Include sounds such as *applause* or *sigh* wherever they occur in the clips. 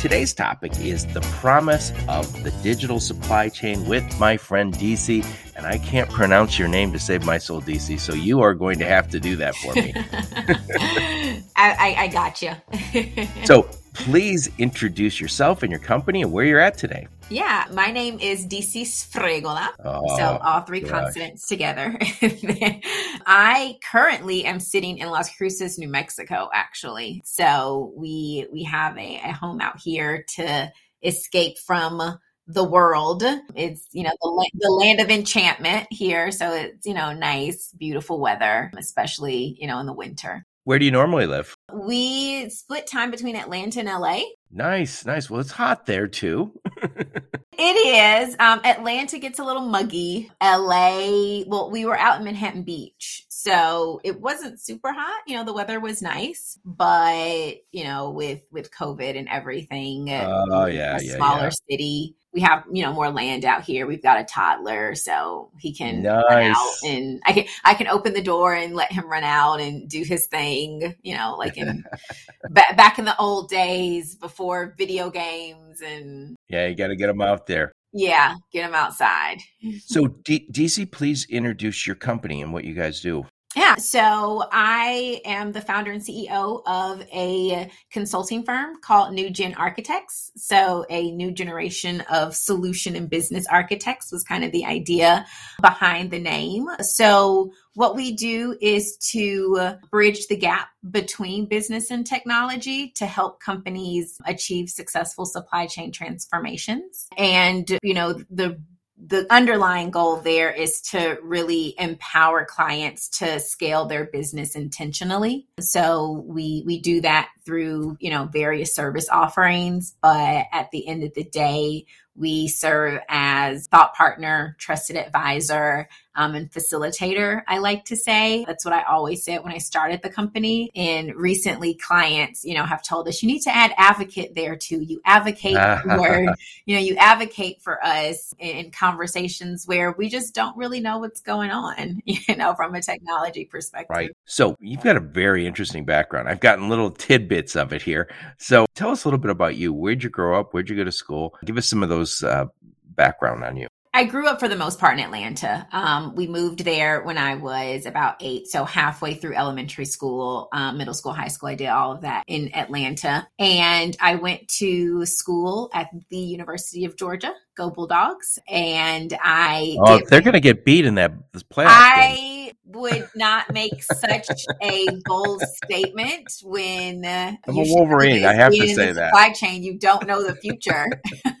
Today's topic is the promise of the digital supply chain with my friend Dyci. And I can't pronounce your name to save my soul, Dyci. So you are going to have to do that for me. *laughs* I, I, I got you. so please introduce yourself and your company and where you're at today. Yeah, my name is Dyci Sfregola. Oh, so all three gosh. consonants together. *laughs* I currently am sitting in Las Cruces, New Mexico, actually. So we we have a, a home out here to escape from the world. It's, you know, the, the land of enchantment here. So it's, you know, nice, beautiful weather, especially, you know, in the winter. Where do you normally live? We split time between Atlanta and LA. Nice, nice. Well, it's hot there too. *laughs* it is. Um, Atlanta gets a little muggy. LA, well, we were out in Manhattan Beach, so it wasn't super hot. You know, the weather was nice, but you know, with with COVID and everything, oh yeah, a yeah, smaller yeah. city we have you know more land out here. We've got a toddler, so he can nice. run out and I can I can open the door and let him run out and do his thing. You know, like in *laughs* ba- back in the old days before video games and yeah, you got to get him out there. Yeah, get him outside. so D- Dyci, please introduce your company and what you guys do. Yeah, so I am the founder and CEO of a consulting firm called New Gen Architects. So, a new generation of solution and business architects was kind of the idea behind the name. So, what we do is to bridge the gap between business and technology to help companies achieve successful supply chain transformations. And, you know, the the underlying goal there is to really empower clients to scale their business intentionally. So we we do that through, you know, various service offerings, but at the end of the day, we serve as thought partner, trusted advisor, um, and facilitator, I like to say. That's what I always said when I started the company. And recently, clients, you know, have told us you need to add advocate there too. You advocate *laughs* for, you know, you advocate for us in conversations where we just don't really know what's going on, *laughs* you know, from a technology perspective. Right. So you've got a very interesting background. I've gotten little tidbits of it here. So tell us a little bit about you. Where'd you grow up? Where'd you go to school? Give us some of those uh, background on you. I grew up for the most part in Atlanta. Um, we moved there when I was about eight, so halfway through elementary school, um, middle school, high school. I did all of that in Atlanta, and I went to school at the University of Georgia. Go Bulldogs! And I oh, did, they're going to get beat in that playoff. I game. Would not make such a bold statement when uh, I'm a Wolverine. I have to say that supply chain. You don't know the future. *laughs*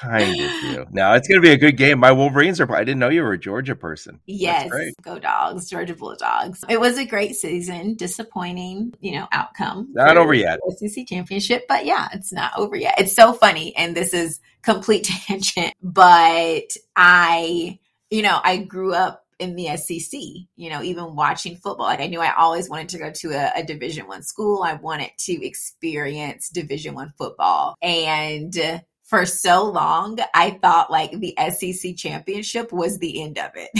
kind of you. Now it's going to be a good game. My Wolverines are. I didn't know you were a Georgia person. Yes, go dogs, Georgia Bulldogs. It was a great season. Disappointing, you know, outcome. Not over yet. SEC championship, but yeah, it's not over yet. It's so funny, and this is complete *laughs* tangent, but I, you know, I grew up in the SEC, you know, even watching football. Like I knew I always wanted to go to a, a division one school. I wanted to experience division one football. And uh, for so long, I thought like the SEC championship was the end of it.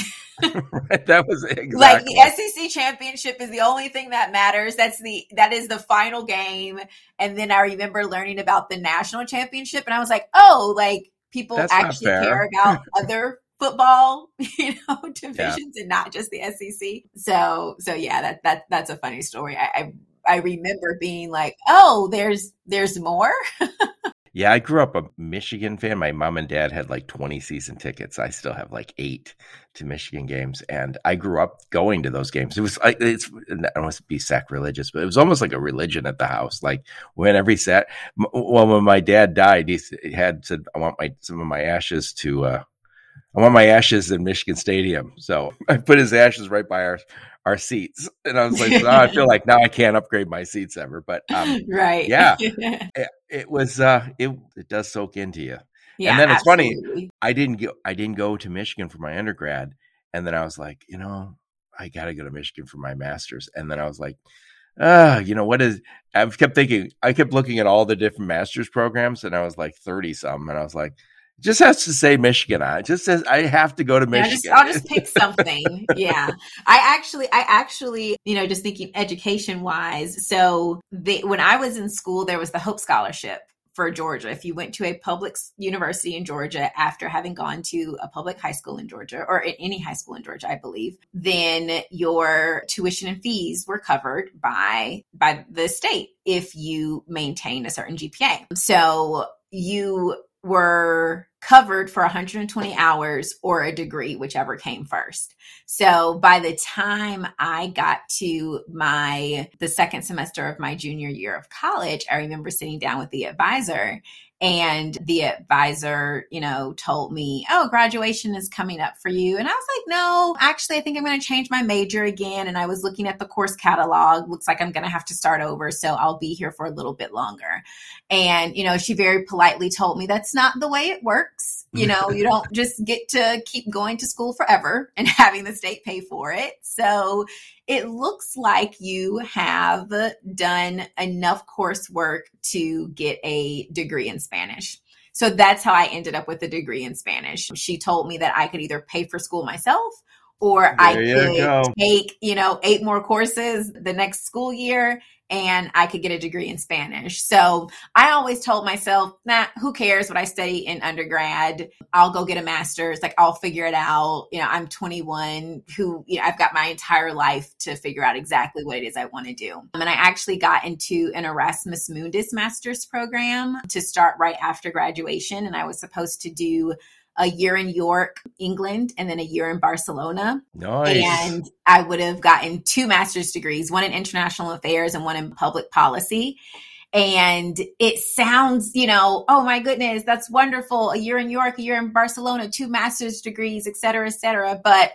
*laughs* right, that was exactly. like the SEC championship is the only thing that matters. That's the that is the final game. And then I remember learning about the national championship, and I was like, oh, like people That's actually care about other football, *laughs* you know, *laughs* divisions yeah. and not just the SEC. So so yeah, that that that's a funny story. I, I I remember being like, oh, there's there's more. *laughs* Yeah, I grew up a Michigan fan. My mom and dad had like 20 season tickets. I still have like eight to Michigan games. And I grew up going to those games. It was, like it's, I don't want to be sacrilegious, but it was almost like a religion at the house. Like when every sat, well, when my dad died, he had said, I want my, some of my ashes to, uh, I want my ashes in Michigan Stadium. So *laughs* I put his ashes right by our our seats. And I was like, oh, I feel like now I can't upgrade my seats ever. But um, *laughs* right, yeah, *laughs* it, it was. Uh, it it does soak into you. Yeah, and then it's funny. I didn't go. I didn't go to Michigan for my undergrad, and then I was like, you know, I got to go to Michigan for my master's, and then I was like, ah, you know, what is? I've kept thinking. I kept looking at all the different master's programs, and I was like thirty something, and I was like, just has to say Michigan on it. Just says I have to go to Yeah, Michigan. just, I'll just pick something. yeah. I actually, I actually, you know, just thinking education wise. So the, when I was in school, there was the Hope Scholarship for Georgia. If you went to a public university in Georgia after having gone to a public high school in Georgia or any high school in Georgia, I believe, then your tuition and fees were covered by by the state if you maintain a certain GPA. So you were covered for 120 hours or a degree, whichever came first. So by the time I got to my the second semester of my junior year of college, I remember sitting down with the advisor and the advisor, you know, told me, "Oh, graduation is coming up for you." And I was like, "No, actually I think I'm going to change my major again." And I was looking at the course catalog. Looks like I'm going to have to start over, so I'll be here for a little bit longer. And, you know, she very politely told me that's not the way it works. You know, you don't *laughs* just get to keep going to school forever and *laughs* having the state pay for it. So it looks like you have done enough coursework to get a degree in Spanish. So that's how I ended up with a degree in Spanish. She told me that I could either pay for school myself or I There you could go. take, you know, eight more courses the next school year and I could get a degree in Spanish. So I always told myself, nah, who cares what I study in undergrad? I'll go get a master's. Like I'll figure it out. You know, I'm 21 who, you know, I've got my entire life to figure out exactly what it is I want to do. And I actually got into an Erasmus Mundus master's program to start right after graduation. And I was supposed to do a year in York, England, and then a year in Barcelona nice. and I would have gotten two master's degrees, one in international affairs and one in public policy. And it sounds, you know, oh my goodness, that's wonderful. A year in York, a year in Barcelona, two master's degrees, et cetera, et cetera. But,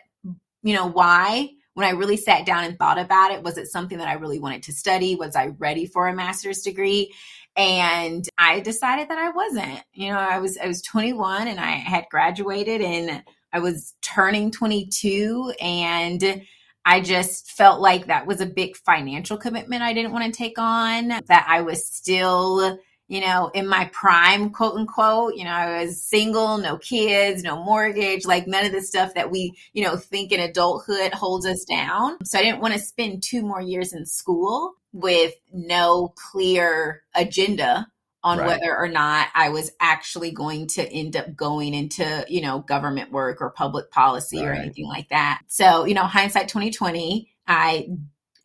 you know, why? When I really sat down and thought about it, was it something that I really wanted to study? Was I ready for a master's degree? And I decided that I wasn't. You know, I was I was 21 and I had graduated and I was turning 22 and I just felt like that was a big financial commitment I didn't want to take on, that I was still, you know, in my prime, quote unquote. You know, I was single, no kids, no mortgage, like none of the stuff that we, you know, think in adulthood holds us down. So I didn't want to spend two more years in school with no clear agenda on Right. whether or not I was actually going to end up going into, you know, government work or public policy or anything like that. So, you know, hindsight 2020, I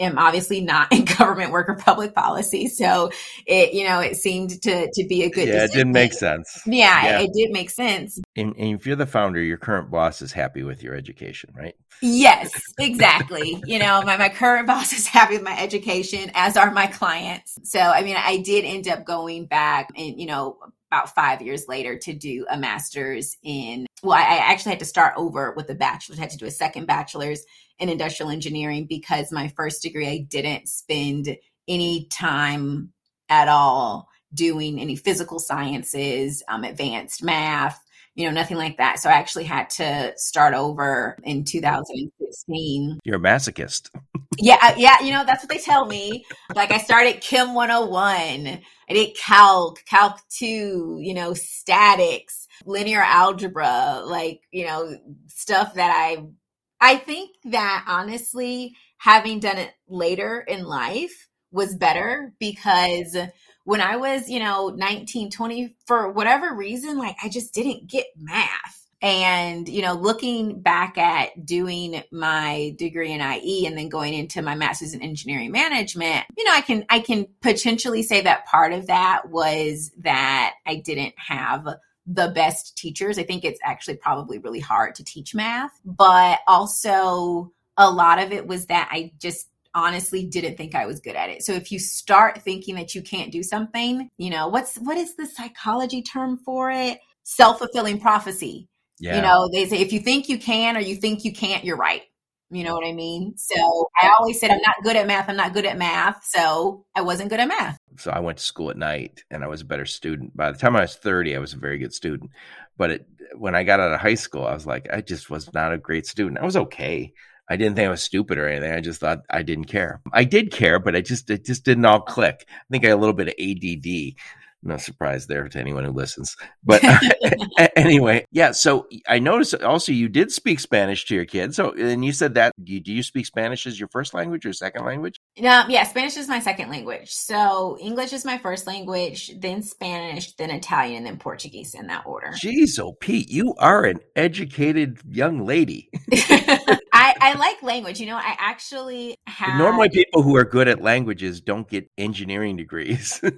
am obviously not *laughs* in government work or public policy. So it, you know, it seemed to to be a good yeah, it didn't make sense. Yeah, Yeah. it did make sense. And, and if you're the founder, your current boss is happy with your education, right? Yes, *laughs* exactly. you know, my, my current boss is happy with my education, as are my clients. So, I mean, I did end up going back and, you know, about five years later to do a master's in, well, I, actually had to start over with a bachelor's, I had to do a second bachelor's in industrial engineering because my first degree, I didn't spend any time at all doing any physical sciences, um, advanced math, you know, nothing like that. So I actually had to start over in 2016. You're a masochist. Yeah, yeah, you know, that's what they tell me. Like I started Chem 101. I did calc, calc 2, you know, statics, linear algebra, like, you know, stuff that I I think that honestly having done it later in life was better because when I was, you know, 19, 20, for whatever reason, like I just didn't get math. And, you know, looking back at doing my degree in IE and then going into my master's in engineering management, you know, I can, I can potentially say that part of that was that I didn't have the best teachers. I think it's actually probably really hard to teach math, but also a lot of it was that I just honestly didn't think I was good at it. So if you start thinking that you can't do something, you know, what's what is the psychology term for it? Self-fulfilling prophecy. Yeah. You know, they say if you think you can or you think you can't, you're right. You know what I mean? So I always said, I'm not good at math. I'm not good at math. So I wasn't good at math. So I went to school at night and I was a better student. By the time I was 30, I was a very good student. But it, when I got out of high school, I was like, I just was not a great student. I was okay. I didn't think I was stupid or anything. I just thought I didn't care. I did care, but I just it just didn't all click. I think I had a little bit of ADD no surprise there to anyone who listens. But *laughs* anyway, yeah. So I noticed also you did speak Spanish to your kids. So and you said that do you, do you speak Spanish as your first language or second language? Um, yeah, Spanish is my second language. So English is my first language, then Spanish, then Italian, and then Portuguese in that order. Jeez, oh Pete, you are an educated young lady. *laughs* I, I like language. You know, I actually have. Normally, people who are good at languages don't get engineering degrees. *laughs*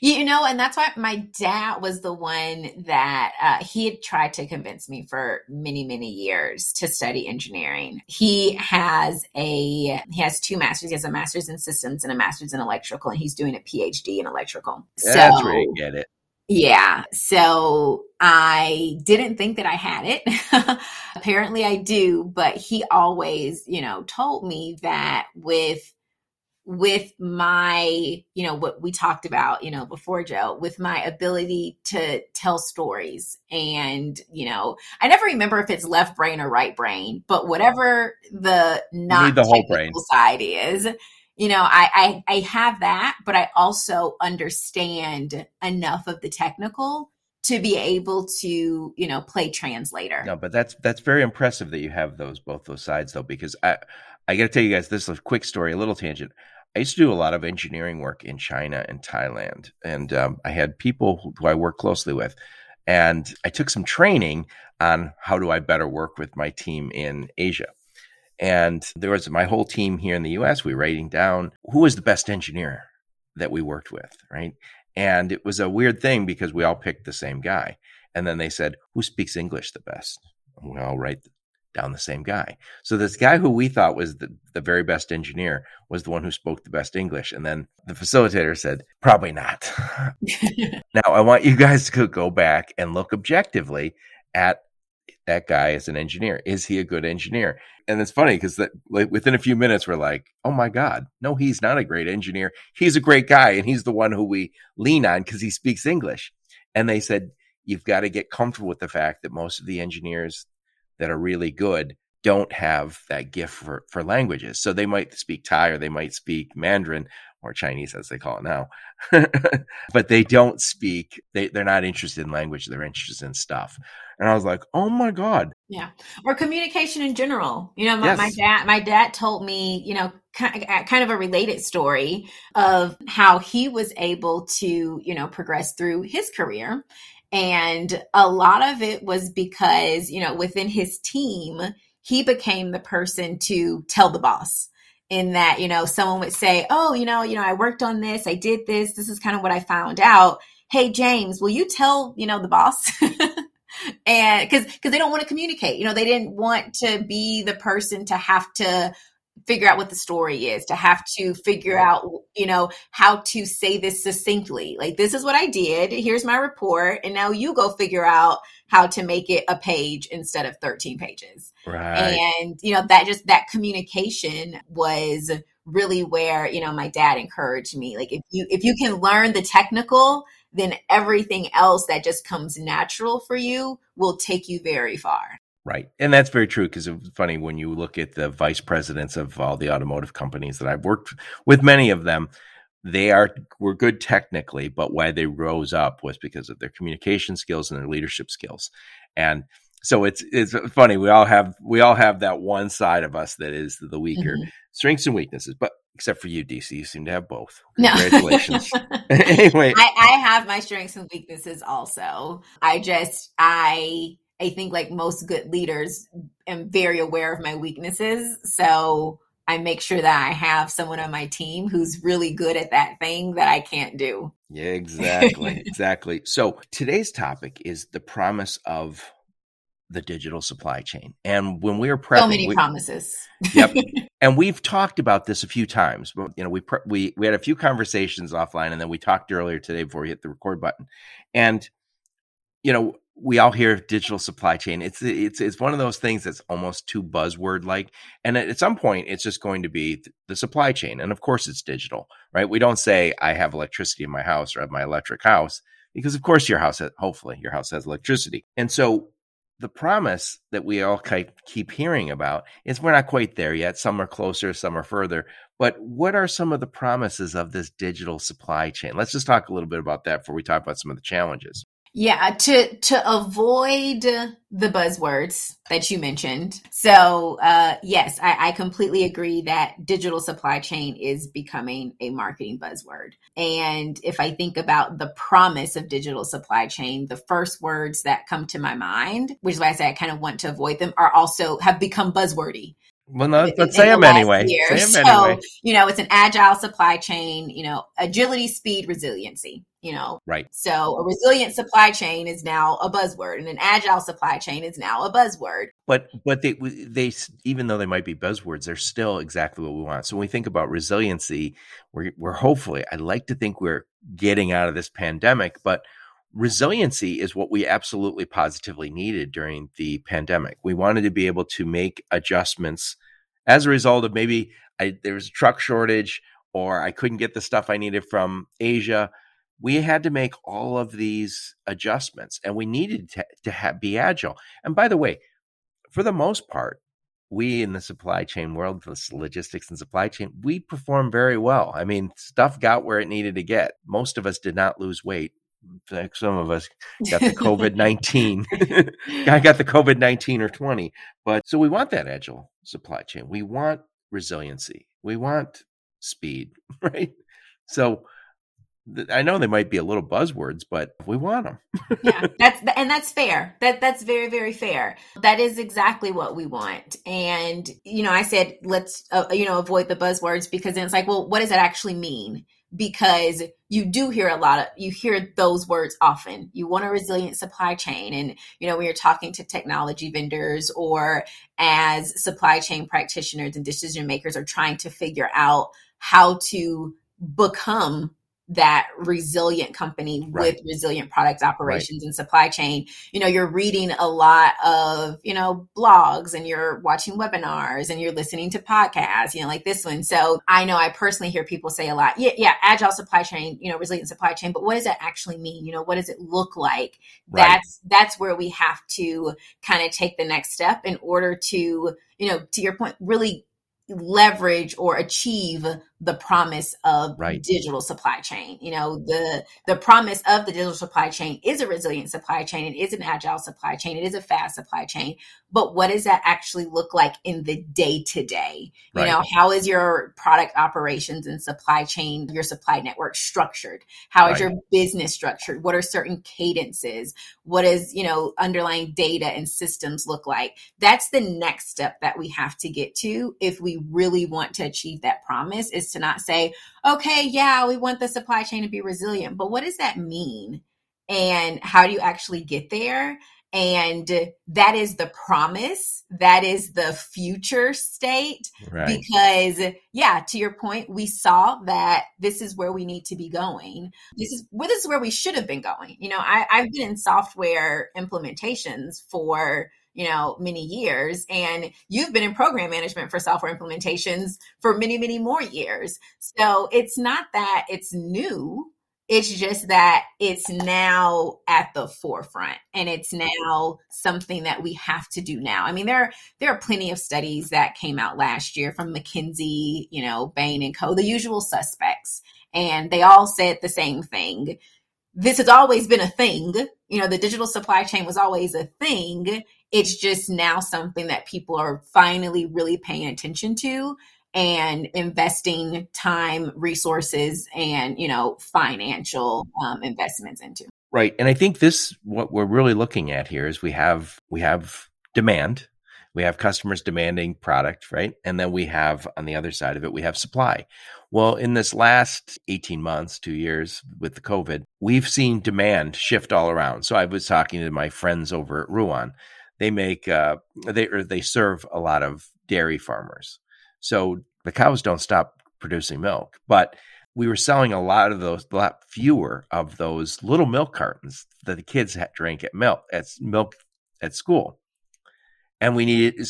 You know, and that's why my dad was the one that uh, he had tried to convince me for many, many years to study engineering. He has a he has two masters. He has a master's in systems and a master's in electrical, and he's doing a PhD in electrical. That's so, where you get it. Yeah. So I didn't think that I had it. *laughs* Apparently I do, but he always, you know, told me that with with my, you know, what we talked about, you know, before Joe, with my ability to tell stories. And, you know, I never remember if it's left brain or right brain, but whatever the not the whole brain side is, you know, I, I I have that, but I also understand enough of the technical to be able to, you know, play translator. No, but that's that's very impressive that you have those both those sides though, because I I got to tell you guys this is a quick story, a little tangent. I used to do a lot of engineering work in China and Thailand, and um, I had people who I work closely with, and I took some training on how do I better work with my team in Asia. And there was my whole team here in the U.S. We were writing down who was the best engineer that we worked with, right? And it was a weird thing because we all picked the same guy. And then they said, who speaks English the best? We all write down the same guy. So this guy who we thought was the, the very best engineer was the one who spoke the best English. And then the facilitator said, probably not. *laughs* now I want you guys to go back and look objectively at that guy is an engineer. Is he a good engineer? And it's funny because that like within a few minutes we're like, oh my God, no, he's not a great engineer. He's a great guy, and he's the one who we lean on because he speaks English. And they said, you've got to get comfortable with the fact that most of the engineers that are really good don't have that gift for, for languages. So they might speak Thai or they might speak Mandarin or Chinese as they call it now. *laughs* but they don't speak, they, they're not interested in language, they're interested in stuff. And I was like, oh my God. Yeah. Or communication in general. You know, my, yes. my dad, my dad told me, you know, kind of a related story of how he was able to, you know, progress through his career and a lot of it was because, you know, within his team, he became the person to tell the boss in that, you know, someone would say, Oh, you know, you know, I worked on this, I did this, this is kind of what I found out. Hey, James, will you tell, you know, the boss? *laughs* and because because they don't want to communicate you know they didn't want to be the person to have to figure out what the story is, to have to figure out, you know, how to say this succinctly. Like, this is what I did. Here's my report. And now you go figure out how to make it a page instead of 13 pages. Right. And, you know, that just that communication was really where, you know, my dad encouraged me. Like, if you, if you can learn the technical, then everything else that just comes natural for you will take you very far. Right. And that's very true because it's funny when you look at the vice presidents of all the automotive companies that I've worked with many of them, they are were good technically, but why they rose up was because of their communication skills and their leadership skills. And so it's it's funny we all have we all have that one side of us that is the weaker mm-hmm. strengths and weaknesses but except for you Dyci you seem to have both *laughs* congratulations no. *laughs* anyway I, I have my strengths and weaknesses also i just i I think like most good leaders am very aware of my weaknesses. So I make sure that I have someone on my team who's really good at that thing that I can't do. Yeah, exactly. *laughs* exactly. So today's topic is the promise of the digital supply chain. And when we were prepping, so many we, promises. yep. *laughs* And we've talked about this a few times. But you know, we pre- we we had a few conversations offline, and then we talked earlier today before we hit the record button. And you know, we all hear digital supply chain. It's it's it's one of those things that's almost too buzzword like. And at some point, it's just going to be the supply chain, and of course, it's digital, right? We don't say I have electricity in my house or I have my electric house because, of course, your house, hopefully, your house has electricity. And so, the promise that we all keep hearing about is we're not quite there yet. Some are closer, some are further. But what are some of the promises of this digital supply chain? Let's just talk a little bit about that before we talk about some of the challenges. Yeah, to to avoid the buzzwords that you mentioned. So, uh, yes, I, I completely agree that digital supply chain is becoming a marketing buzzword. And if I think about the promise of digital supply chain, the first words that come to my mind, which is why I say I kind of want to avoid them, are also have become buzzwordy. Well, no, let's say them anyway. Say them so, anyway. you know, it's an agile supply chain, you know, agility, speed, resiliency, you know. Right. So a resilient supply chain is now a buzzword and an agile supply chain is now a buzzword. But but they they even though they might be buzzwords, they're still exactly what we want. So when we think about resiliency, we're we're hopefully I'd like to think we're getting out of this pandemic, but resiliency is what we absolutely positively needed during the pandemic. We wanted to be able to make adjustments as a result of maybe I, there was a truck shortage or I couldn't get the stuff I needed from Asia. We had to make all of these adjustments and we needed to, to have, be agile. And by the way, for the most part, we in the supply chain world, the logistics and supply chain, we perform very well. I mean, stuff got where it needed to get. Most of us did not lose weight fact, some of us got the COVID 19. *laughs* I got the COVID 19 or 20. But so we want that agile supply chain. We want resiliency. We want speed, *laughs* right? So I know they might be a little buzzwords, but we want them. yeah, *laughs* that's and that's fair. That that's very very fair. That is exactly what we want. And you know, I said let's uh, you know avoid the buzzwords because then it's like, well, what does that actually mean? because you do hear a lot of you hear those words often you want a resilient supply chain and you know when you're talking to technology vendors or as supply chain practitioners and decision makers are trying to figure out how to become that resilient company right. with resilient product operations right. and supply chain you know you're reading a lot of you know blogs and you're watching webinars and you're listening to podcasts you know like this one so i know i personally hear people say a lot yeah yeah agile supply chain you know resilient supply chain but what does that actually mean you know what does it look like right. that's that's where we have to kind of take the next step in order to you know to your point really leverage or achieve the promise of right. digital supply chain. You know, the the promise of the digital supply chain is a resilient supply chain, it is an agile supply chain, it is a fast supply chain. But what does that actually look like in the day to day? You right. know, how is your product operations and supply chain, your supply network structured? How is right. your business structured? What are certain cadences? What is, you know, underlying data and systems look like? That's the next step that we have to get to if we really want to achieve that promise is to not say, okay, yeah, we want the supply chain to be resilient, but what does that mean? And how do you actually get there? And that is the promise. That is the future state. Right. Because, yeah, to your point, we saw that this is where we need to be going. This is well, this is where we should have been going. You know, I, I've been in software implementations for you know, many years. And you've been in program management for software implementations for many, many more years. So it's not that it's new. It's just that it's now at the forefront and it's now something that we have to do now. I mean, there, there are plenty of studies that came out last year from McKinsey, you know, Bain and Co., the usual suspects. And they all said the same thing. This has always been a thing. You know, the digital supply chain was always a thing it's just now something that people are finally really paying attention to and investing time, resources, and you know financial um, investments into. Right, and I think this what we're really looking at here is we have we have demand, we have customers demanding product, right, and then we have on the other side of it we have supply. Well, in this last 18 months, two years with the COVID, we've seen demand shift all around. So I was talking to my friends over at Ruan they make uh, they or they serve a lot of dairy farmers. So the cows don't stop producing milk, but we were selling a lot of those, a lot fewer of those little milk cartons that the kids had drank at milk at milk at school, and we needed.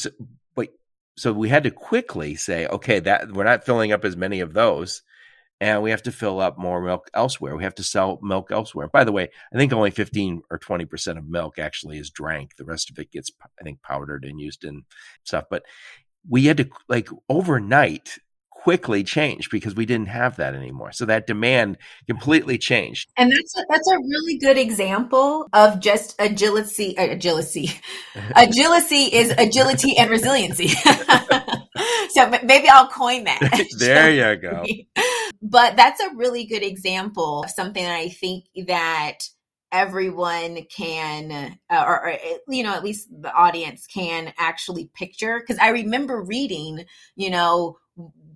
But so we had to quickly say, okay, that we're not filling up as many of those, and we have to fill up more milk elsewhere. We have to sell milk elsewhere. By the way, I think only fifteen or twenty percent of milk actually is drank. The rest of it gets, I think, powdered and used in stuff. But we had to like overnight quickly changed because we didn't have that anymore. So that demand completely changed. And that's a, that's a really good example of just agility. Uh, agility, *laughs* agility is agility and resiliency. *laughs* so maybe I'll coin that. *laughs* there you go. But that's a really good example of something that I think that everyone can uh, or, or, you know at least the audience can actually picture. Because i remember reading you know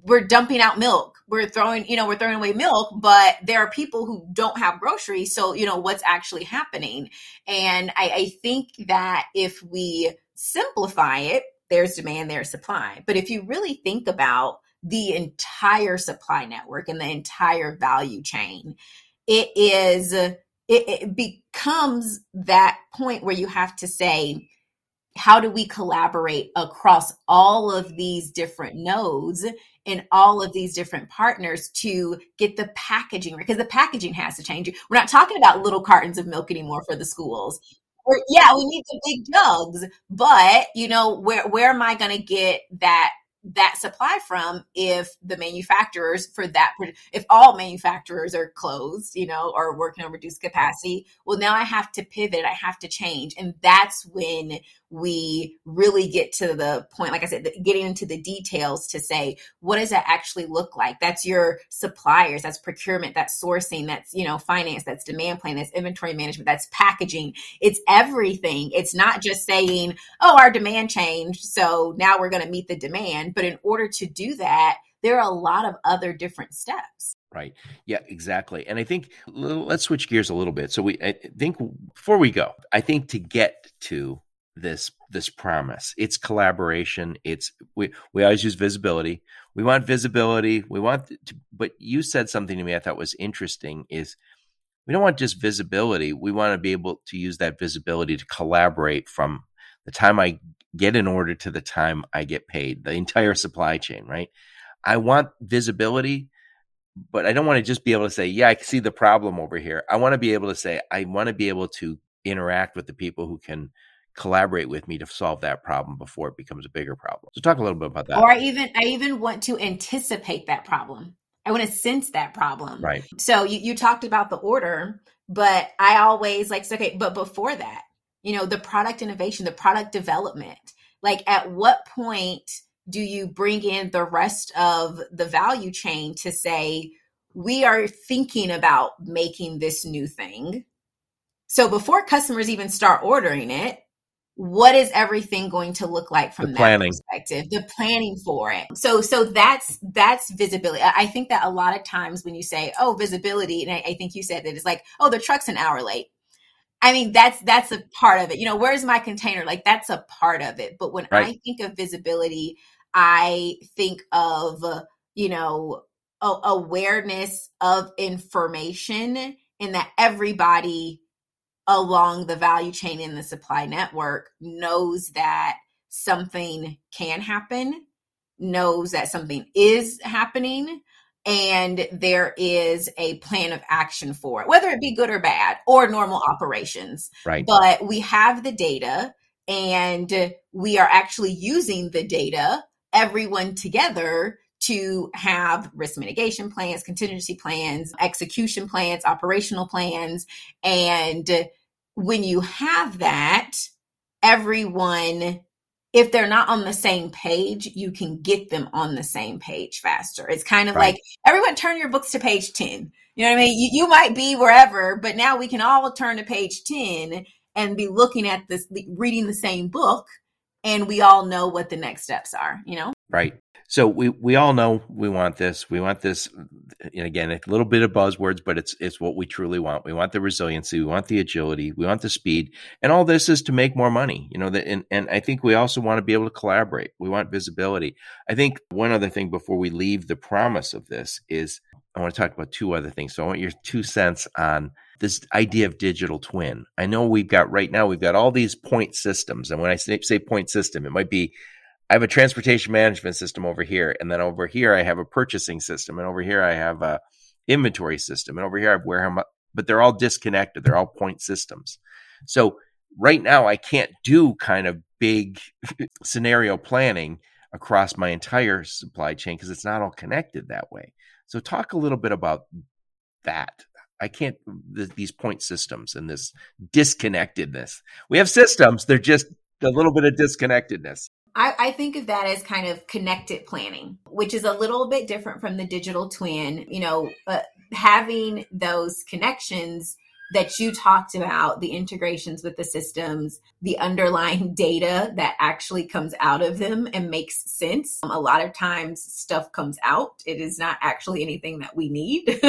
we're dumping out milk. We're throwing you know we're throwing away milk but there are people who don't have groceries so you know what's actually happening? And i, I think that if we simplify it there's demand there's supply. But if you really think about the entire supply network and the entire value chain it is it, it becomes that point where you have to say how do we collaborate across all of these different nodes and all of these different partners to get the packaging right? because the packaging has to change. We're not talking about little cartons of milk anymore for the schools. Or, yeah, we need the big jugs, but you know where where am I going to get that that supply from if the manufacturers for that if all manufacturers are closed you know or working on reduced capacity well now i have to pivot i have to change. And that's when we really get to the point like i said getting into the details to say what does that actually look like that's your suppliers that's procurement that's sourcing that's you know finance that's demand plan that's inventory management that's packaging it's everything it's not just saying oh our demand changed so now we're going to meet the demand but in order to do that there are a lot of other different steps Right. Yeah, exactly. And I think let's switch gears a little bit. So we I think before we go, I think to get to this this promise. It's collaboration. It's we we always use visibility. We want visibility. We want to, but you said something to me I thought was interesting is we don't want just visibility. We want to be able to use that visibility to collaborate from the time I get an order to the time I get paid, the entire supply chain, right? I want visibility, but I don't want to just be able to say, yeah, I see the problem over here. I want to be able to say, I want to be able to interact with the people who can collaborate with me to solve that problem before it becomes a bigger problem. So talk a little bit about that. Or I even I even want to anticipate that problem. I want to sense that problem. Right. So you, you talked about the order, but I always like okay, but before that, you know, the product innovation, the product development. Like at what point do you bring in the rest of the value chain to say, we are thinking about making this new thing. So before customers even start ordering it, what is everything going to look like from the that planning. perspective? The planning for it. So so that's that's visibility. I think that a lot of times when you say oh visibility and i, I think you said that it's like oh the truck's an hour late. I mean that's that's a part of it. You know where's my container? Like that's a part of it. But when right. i think of visibility i think of you know awareness of information and that everybody along the value chain in the supply network knows that something can happen, knows that something is happening, and there is a plan of action for it, whether it be good or bad or normal operations. Right. But we have the data and we are actually using the data, everyone together to have risk mitigation plans, contingency plans, execution plans, operational plans, and when you have that, everyone, if they're not on the same page, you can get them on the same page faster. It's kind of right. like everyone turn your books to page 10. You know what I mean? You, you might be wherever, but now we can all turn to page 10 and be looking at this, reading the same book, and we all know what the next steps are, you know? Right. So we we all know we want this. We want this. And again, a little bit of buzzwords, but it's it's what we truly want. We want the resiliency. We want the agility. We want the speed. And all this is to make more money. You know, that and, and I think we also want to be able to collaborate. We want visibility. I think one other thing before we leave the promise of this is I want to talk about two other things. So I want your two cents on this idea of digital twin. I know we've got right now, we've got all these point systems. And when I say, say point system, it might be I have a transportation management system over here. And then over here, I have a purchasing system. And over here, I have a inventory system. And over here, I have warehouse, but they're all disconnected. They're all point systems. So right now, I can't do kind of big *laughs* scenario planning across my entire supply chain because it's not all connected that way. So talk a little bit about that. I can't th- these point systems and this disconnectedness. We have systems; they're just a little bit of disconnectedness. I, I, think of that as kind of connected planning, which is a little bit different from the digital twin. You know, having those connections that you talked about the integrations with the systems, the underlying *laughs* data that actually comes out of them and makes sense. Um, a lot of times stuff comes out. It is not actually anything that we need. *laughs*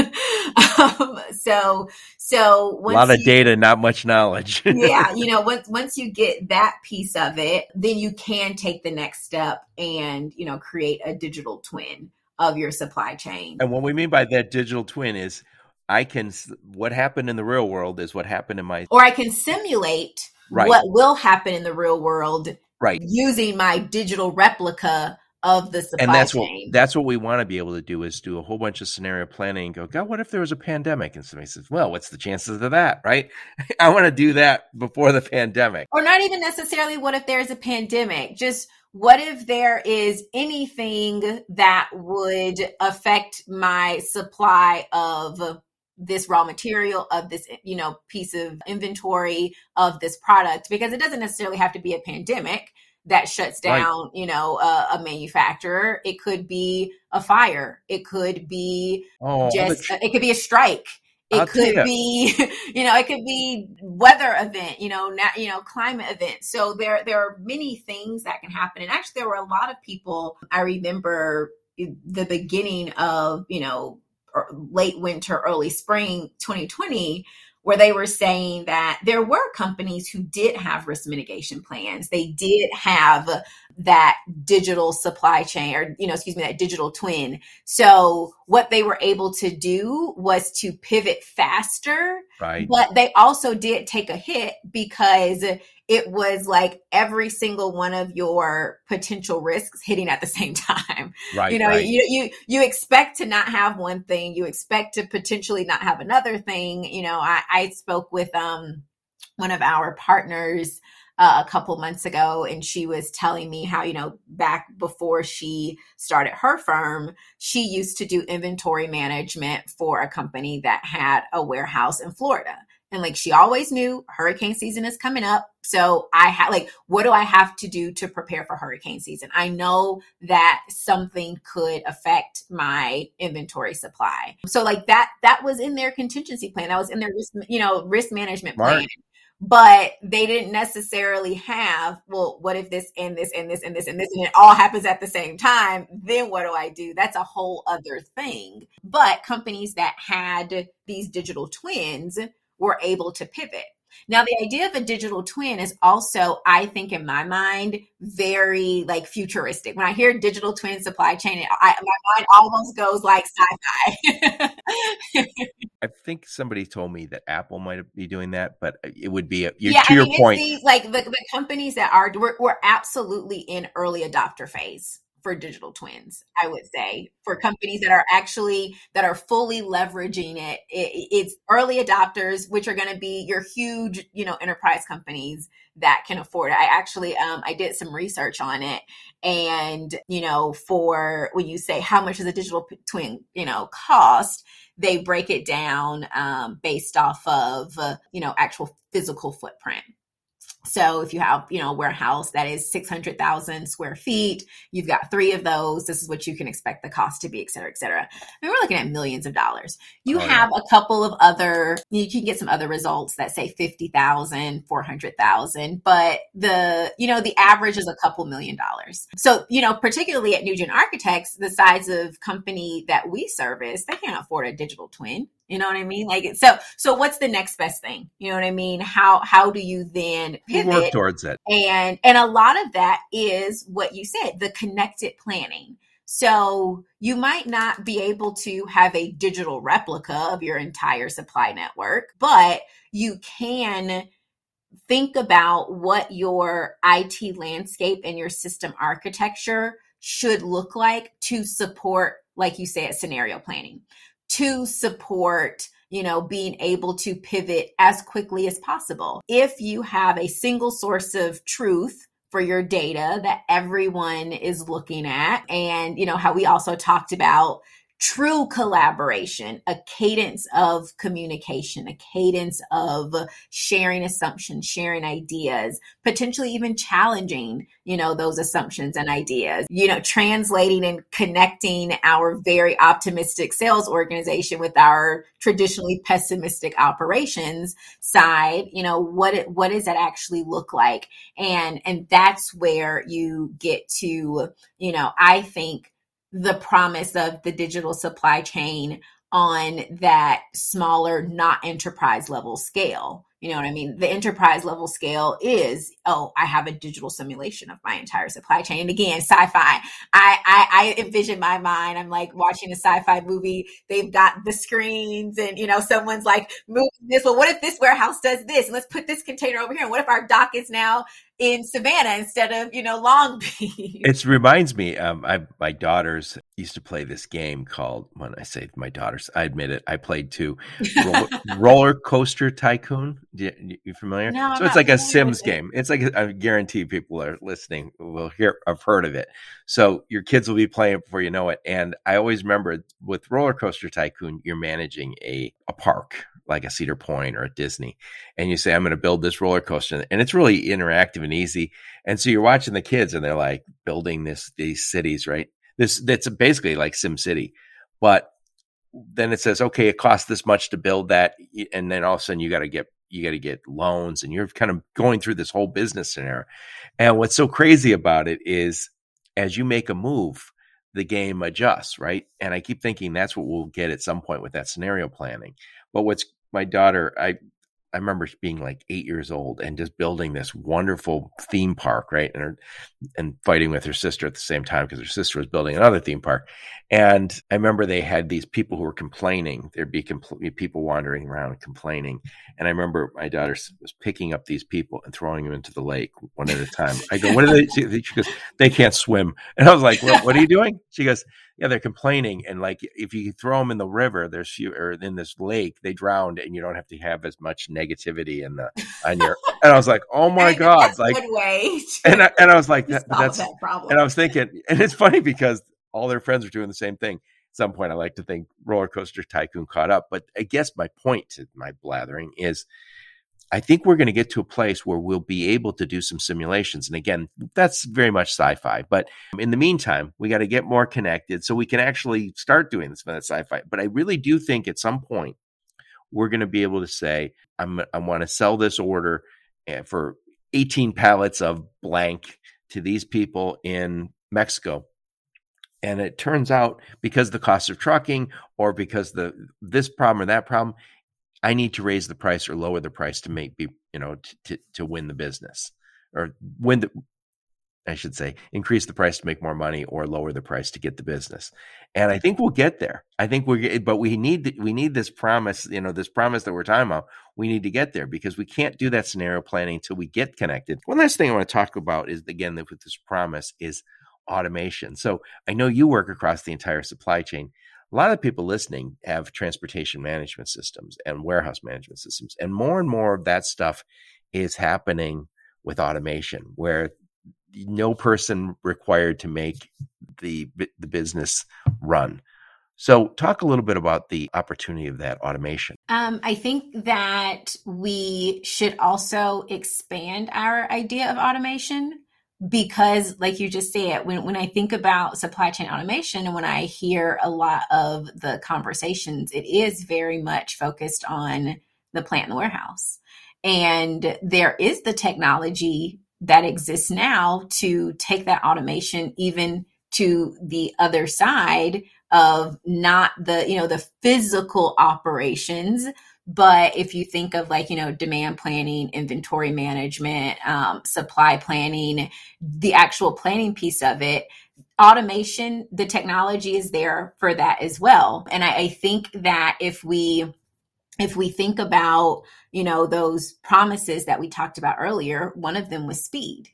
um, so, so a lot of you, data, not much knowledge. *laughs* yeah. You know, once, once you get that piece of it, then you can take the next step and, you know, create a digital twin of your supply chain. And what we mean by that digital twin is I can what happened in the real world is what happened in my or I can simulate right. what will happen in the real world right. using my digital replica of the supply and that's chain. what that's what we want to be able to do is do a whole bunch of scenario planning and go god what if there was a pandemic? And somebody says well what's the chances of that? Right? *laughs* I want to do that before the pandemic. Or not even necessarily what if there's a pandemic just what if there is anything that would affect my supply of this raw material of this you know piece of inventory of this product because it doesn't necessarily have to be a pandemic that shuts down right. you know a, a, manufacturer. It could be a fire. It could be oh, just tr- it could be a strike. It I'll could be *laughs* you know it could be weather event you know not, you know climate event. So there there are many things that can happen. And actually there were a lot of people i remember eh, the beginning of you know Er, late winter, early spring 2020, where they were saying that there were companies who did have risk mitigation plans. They did have that digital supply chain or, you know, excuse me, that digital twin. So what they were able to do was to pivot faster. Right. But they also did take a hit because it was like every single one of your potential risks hitting at the same *laughs* time. Right. You know, right. you you you expect to not have one thing, you expect to potentially not have another thing. You know, I, I spoke with um one of our partners uh, a couple months ago and she was telling me how you know back before she started her firm she used to do inventory management for a company that had a warehouse in florida and like she always knew hurricane season is coming up. So i had like what do i have to do to prepare for hurricane season? I know that something could affect my inventory supply. So like that that was in their contingency plan. That was in their risk you know risk management plan. But they didn't necessarily have well what if this and this and this and this and this and it all happens at the same time then what do i do? That's a whole other thing. But companies that had these digital twins were able to pivot. Now, the idea of a digital twin is also, I think, in my mind, very like futuristic. When I hear digital twin supply chain, I, my mind almost goes like sci-fi. *laughs* I think somebody told me that Apple might be doing that, but uh, it would be a, yeah, to I mean, your point. These, like the, the companies that are, we're, we're absolutely in early adopter phase for digital twins i would say for companies that are actually that are fully leveraging it, it it's early adopters which are going to be your huge you know enterprise companies that can afford it. I actually um, i did some research on it and you know for when you say how much does a digital twin you know cost they break it down um, based off of uh, you know actual physical footprint so if you have, you know, a warehouse that is 600,000 square feet, you've got three of those. This is what you can expect the cost to be, et cetera, et cetera. I mean, we're looking at millions of dollars. You oh, have yeah. a couple of other, you can get some other results that say 50,000, 400,000, but the, you know, the average is a couple million dollars. So, you know, particularly at NewGen Architects, the size of company that we service, they can't afford a digital twin. You know what I mean? Like so so what's the next best thing? You know what I mean? How how do you then pivot you work towards it? And and a lot of that is what you said, the connected planning. So you might not be able to have a digital replica of your entire supply network, but you can think about what your IT landscape and your system architecture should look like to support, like you said, scenario planning, to support you know, being able to pivot as quickly as possible. If you have a single source of truth for your data that everyone is looking at, and, you know, how we also talked about true collaboration, a cadence of communication, a cadence of sharing assumptions, sharing ideas, potentially even challenging, you know, those assumptions and ideas, you know, translating and connecting our very optimistic sales organization with our traditionally pessimistic operations side, you know, what it, what does that actually look like? And, and that's where you get to, you know, I think the promise of the digital supply chain on that smaller, not enterprise level scale. You know what I mean? The enterprise level scale is, oh, I have a digital simulation of my entire supply chain. And again, sci-fi. I, I, I envision my mind. I'm like watching a sci-fi movie. They've got the screens and, you know, someone's like moving this. Well, what if this warehouse does this? And let's put this container over here. And what if our dock is now in Savannah instead of you know Long *laughs* Beach. It reminds me. Um, I my daughters used to play this game called. When I say my daughters, I admit it. I played too. Roller, *laughs* roller Coaster Tycoon. You, you familiar? No, so it's like a Sims game. It's like I guarantee people are listening will hear. I've heard of it. So your kids will be playing it before you know it. And I always remember with Roller Coaster Tycoon, you're managing a a park, like a Cedar Point or a Disney, and you say, I'm going to build this roller coaster. And it's really interactive and easy. And so you're watching the kids and they're like building this, these cities, right? This, that's basically like Sim City. But then it says, okay, it costs this much to build that. And then all of a sudden you got to get, you got to get loans and you're kind of going through this whole business scenario. And what's so crazy about it is as you make a move, the game adjusts, right? And I keep thinking that's what we'll get at some point with that scenario planning. But what's my daughter, I I remember being like eight years old and just building this wonderful theme park, right? And her, and fighting with her sister at the same time because her sister was building another theme park. And I remember they had these people who were complaining. There'd be compl- people wandering around complaining. And I remember my daughter was picking up these people and throwing them into the lake one at a time. I go, "What are they?" She goes, "They can't swim." And I was like, well, "What are you doing?" She goes, yeah, they're complaining. And like, if you throw them in the river, there's few, or in this lake, they drowned, and you don't have to have as much negativity in the on your. *laughs* And I was like, oh my god, like, *laughs* and I, and I was like, that, that's that problem. And I was thinking, and it's funny because all their friends are doing the same thing. At some point, I like to think Roller Coaster Tycoon caught up, but I guess my point to my blathering is I think we're going to get to a place where we'll be able to do some simulations. And again, that's very much sci fi. But in the meantime, we got to get more connected so we can actually start doing this sci fi. But I really do think at some point, we're going to be able to say, I'm, I want to sell this order eh, for 18 pallets of blank to these people in Mexico. And it turns out because the cost of trucking or because the this problem or that problem, I need to raise the price or lower the price to make be you know to, to, to win the business or win the I should say increase the price to make more money or lower the price to get the business. And I think we'll get there. I think we're but we need we need this promise, you know, this promise that we're talking about. We need to get there because we can't do that scenario planning until we get connected. One last thing I want to talk about is again with this promise is automation. So I know you work across the entire supply chain a lot of people listening have transportation management systems and warehouse management systems. And more and more of that stuff is happening with automation where no person required to make the the business run. So, talk a little bit about the opportunity of that automation. Um, I think that we should also expand our idea of automation because like you just said when, when i think about supply chain automation and when i hear a lot of the conversations it is very much focused on the plant and the warehouse. And there is the technology that exists now to take that automation even to the other side of not the you know the physical operations but if you think of like, you know, demand planning, inventory management, um, supply planning, the actual planning piece of it, automation, the technology is there for that as well. And I, I think that if we if we think about you know those promises that we talked about earlier one of them was speed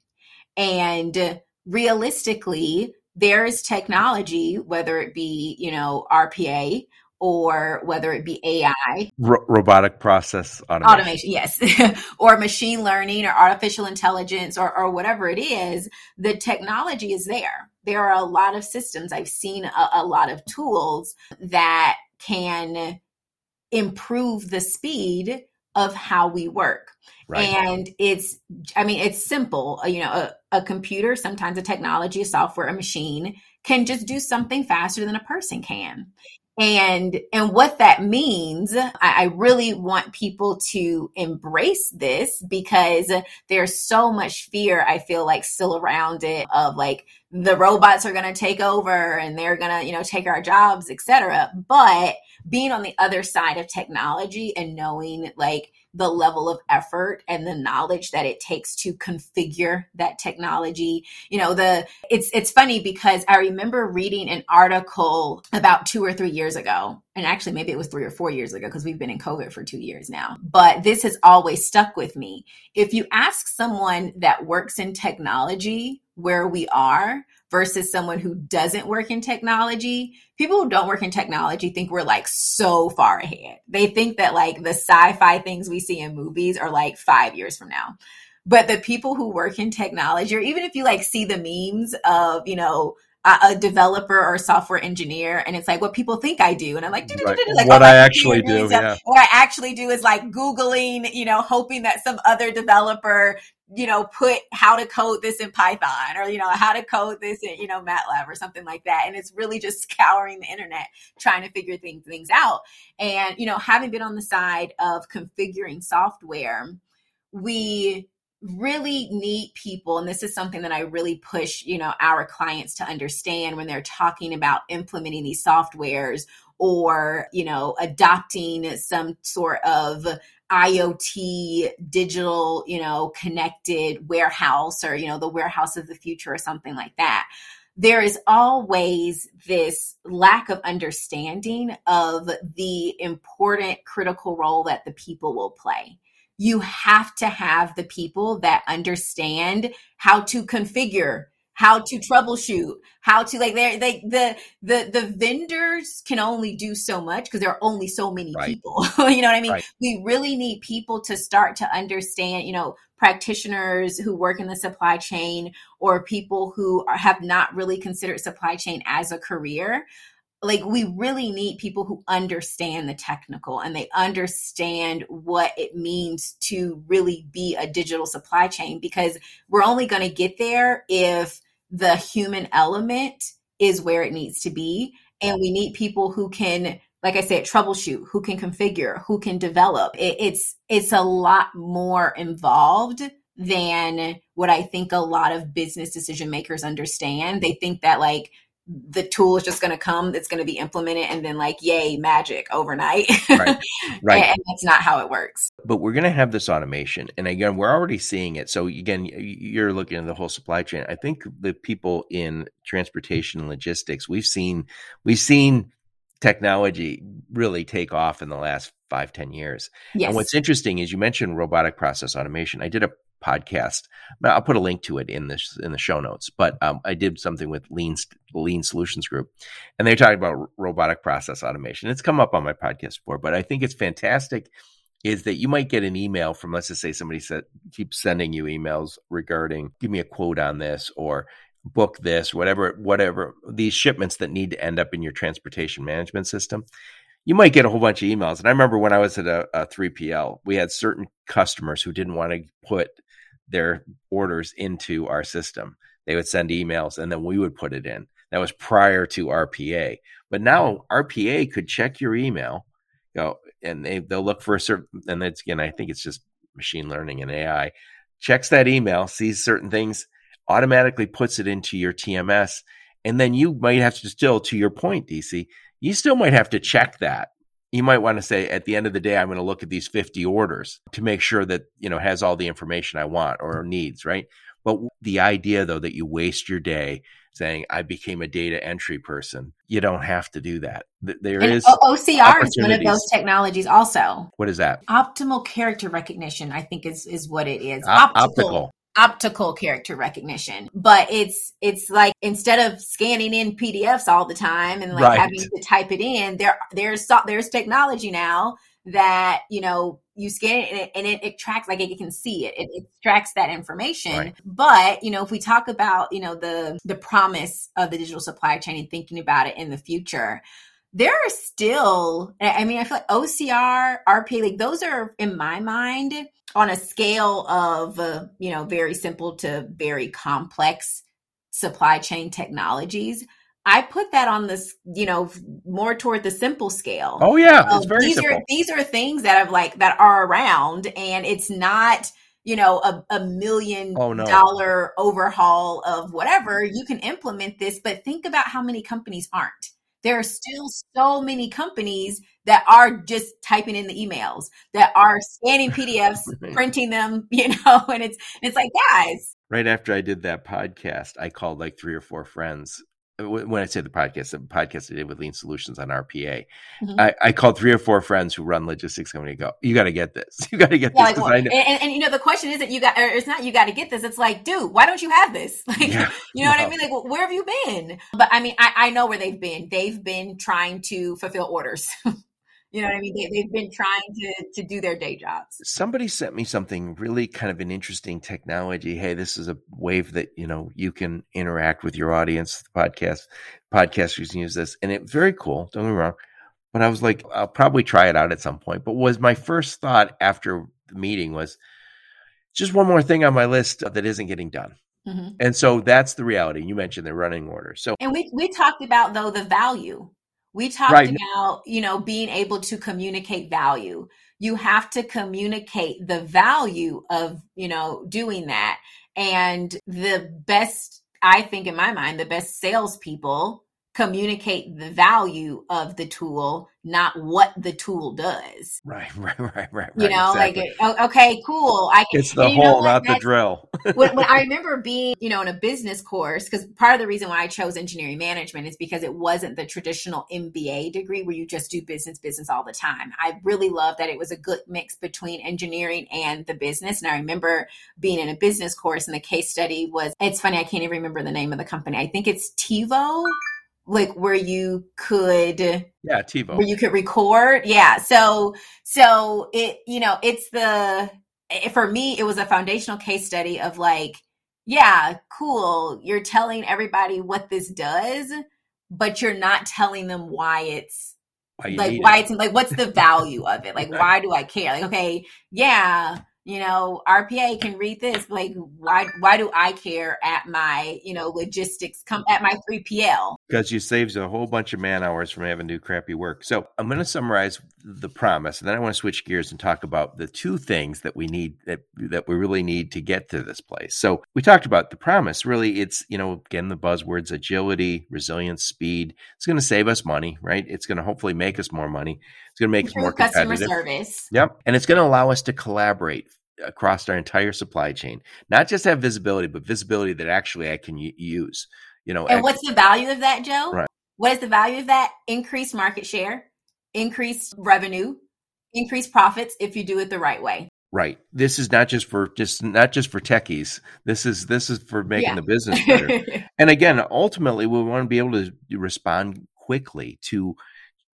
and realistically there is technology whether it be you know rpa or whether it be ai R- robotic process automation, automation yes *laughs* or machine learning or artificial intelligence or, or whatever it is the technology is there there are a lot of systems i've seen a, a lot of tools that can improve the speed of how we work. Right. And it's, I mean, it's simple. Uh, you know, a, a computer, sometimes a technology, a software, a machine can just do something faster than a person can and and what that means I, I, really want people to embrace this because there's so much fear i feel like still around it of like the robots are going to take over and they're going to you know take our jobs etc but being on the other side of technology and knowing like the level of effort and the knowledge that it takes to configure that technology. You know, the it's it's funny because I remember reading an article about 2 or 3 years ago. And actually maybe it was 3 or 4 years ago because we've been in COVID for 2 years now. But this has always stuck with me. If you ask someone that works in technology where we are, versus someone who doesn't work in technology, people who don't work in technology think we're like so far ahead. They think that like the sci fi things we see in movies are like five years from now. But the people who work in technology, or even if you like see the memes of, you know, a, developer or a software engineer and it's like what people think I do. And I'm like, right. *laughs* like oh what I actually do. Yeah. What I actually do is like Googling, you know, hoping that some other developer you know, put how to code this in Python or, you know, how to code this in, you know, MATLAB or something like that. And it's really just scouring the internet, trying to figure things, things out. And, you know, having been on the side of configuring software, we really need people and this is something that i really push you know our clients to understand when they're talking about implementing these softwares or you know adopting some sort of IoT digital, you know, connected warehouse or, you know, the warehouse of the future or something like that. There is always this lack of understanding of the important critical role that the people will play. You have to have the people that understand how to configure how to troubleshoot, how to like they they the the the vendors can only do so much because there are only so many right. people. *laughs* you know what I mean? Right. We really need people to start to understand, you know, practitioners who work in the supply chain or people who are, have not really considered supply chain as a career like we really need people who understand the technical and they understand what it means to really be a digital supply chain because we're only going to get there if the human element is where it needs to be. And we need people who can, like I said, troubleshoot, who can configure, who can develop. It, it's it's a lot more involved than what I think a lot of business decision makers understand. They think that like the tool is just going to come it's going to be implemented and then like yay magic overnight. *laughs* Right right. And, that's not how it works. But we're going to have this automation and again we're already seeing it. So again you're looking at the whole supply chain. I think the people in transportation and logistics we've seen we've seen technology really take off in the last five ten years. Yes. and what's interesting is you mentioned robotic process automation. I did a podcast. I'll put a link to it in this in the show notes. But um, I did something with Lean Lean Solutions Group, and they're talking about robotic process automation. It's come up on my podcast before, but I think it's fantastic. Is that you might get an email from let's just say somebody said keeps sending you emails regarding give me a quote on this or book this whatever whatever these shipments that need to end up in your transportation management system you might get a whole bunch of emails. And I remember when I was at a, a 3PL, we had certain customers who didn't want to put their orders into our system. They would send emails and then we would put it in. That was prior to RPA. But now RPA could check your email, you know, and they, they'll look for a certain, and that's again, I think it's just machine learning and AI, checks that email, sees certain things, automatically puts it into your TMS. And then you might have to still, to your point, Dyci, you still might have to check that you might want to say at the end of the day i'm going to look at these 50 orders to make sure that you know has all the information i want or needs right But the idea, though, that you waste your day saying, I became a data entry person, you don't have to do that. There and is OCR is one of those technologies, also. What is that? Optimal character recognition, I think, is, is what it is. optical. optical optical character recognition but it's it's like instead of scanning in pdfs all the time and like right. having to type it in there there's there's technology now that you know you scan it and it, and it, it tracks like it can see it. it it tracks that information right. but you know if we talk about you know the the promise of the digital supply chain and thinking about it in the future there are still i mean i feel like ocr RP, like those are in my mind on a scale of uh, you know very simple to very complex supply chain technologies i put that on this you know more toward the simple scale oh yeah it's very these simple. are these are things that have like that are around and it's not you know a, a million oh, no. dollar overhaul of whatever you can implement this but think about how many companies aren't there are still so many companies that are just typing in the emails, that are scanning *laughs* PDFs, printing them, *laughs* you know, and it's it's like, guys. Right after I did that podcast, I called like three or four friends when I say the podcast, the podcast I did with Lean Solutions on RPA, mm-hmm. I, I, called three or four friends who run logistics company. Go, you got to get this. *laughs* You got to get yeah, this. Like, and, and, and, you know, the question isn't you got, or it's not you got to get this. It's like, dude, why don't you have this? *laughs* Like, yeah, you know no. what I mean? Like, well, where have you been? But I mean, I, I know where they've been. They've been trying to fulfill orders. *laughs* You know what I mean? They, have been trying to to do their day jobs. Somebody sent me something really kind of an interesting technology. Hey, this is a wave that you know you can interact with your audience. The podcast podcasters can use this, and it's very cool. Don't get me wrong, but I was like, I'll probably try it out at some point. But was my first thought after the meeting was just one more thing on my list that isn't getting done. Mm-hmm. And so that's the reality. You mentioned the running order. So and we we talked about though the value we talked right. about, you know, being able to communicate value. You have to communicate the value of, you know, doing that. And the best, I think in my mind, the best salespeople communicate the value of the tool, not what the tool does. Right, *laughs* right, right, right. You know, exactly. like okay, cool. I can, it's the hole, not the drill. *laughs* when, when I remember being, you know, in a business course, because part of the reason why I chose engineering management is because it wasn't the traditional MBA degree where you just do business, business all the time. I really love that it was a good mix between engineering and the business. And I remember being in a business course, and the case study was. It's funny, I can't even remember the name of the company. I think it's TiVo like where you could yeah TiVo. where you could record? Yeah so so it you know it's the eh, for me it was a foundational case study of like yeah cool you're telling everybody what this does but you're not telling them why it's why like why it. it's like what's the *laughs* value of it? Like why do i care? Like okay yeah you know, RPA can read this. Like, why why do I care at my, you know, logistics come at my 3PL? Because you saves a whole bunch of man hours from having to do crappy work. So I'm going to summarize the promise, and then I want to switch gears and talk about the two things that we need that that we really need to get to this place. So we talked about the promise. Really, it's you know again the buzzwords: agility, resilience, speed. It's going to save us money, right? It's going to hopefully make us more money. It's going to make us more customer service. Yep, and it's going to allow us to collaborate across our entire supply chain. Not just have visibility, but visibility that actually I can use. You know, and what's the value of that, Joe? Right. What is the value of that? Increased market share, increased revenue, increased profits if you do it the right way. Right. This is not just for just not just for techies. This is this is for making yeah. the business *laughs* better. and again, ultimately, we want to be able to respond quickly to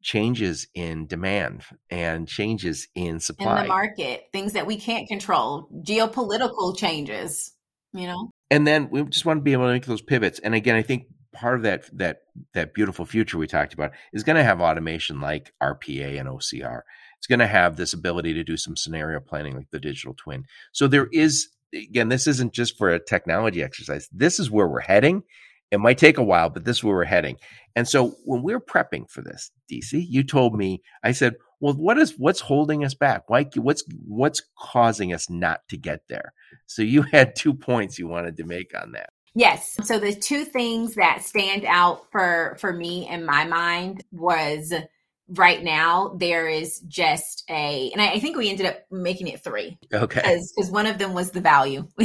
changes in demand and changes in supply in the market, things that we can't control, geopolitical changes, you know. And then we just want to be able to make those pivots. And again, I think part of that that that beautiful future we talked about is going to have automation like RPA and OCR. It's going to have this ability to do some scenario planning like the digital twin. So there is again, this isn't just for a technology exercise. This is where we're heading it might take a while, but this is where we're heading. And so when we are prepping for this, Dyci, you told me, I said, well, what is what's holding us back? Why what's what's causing us not to get there? So you *laughs* had two points you wanted to make on that. Yes. So the two things that stand out for for me in my mind was right now there is just a and I, I, think we ended up making it three. Okay. Because one of them was the value. *laughs*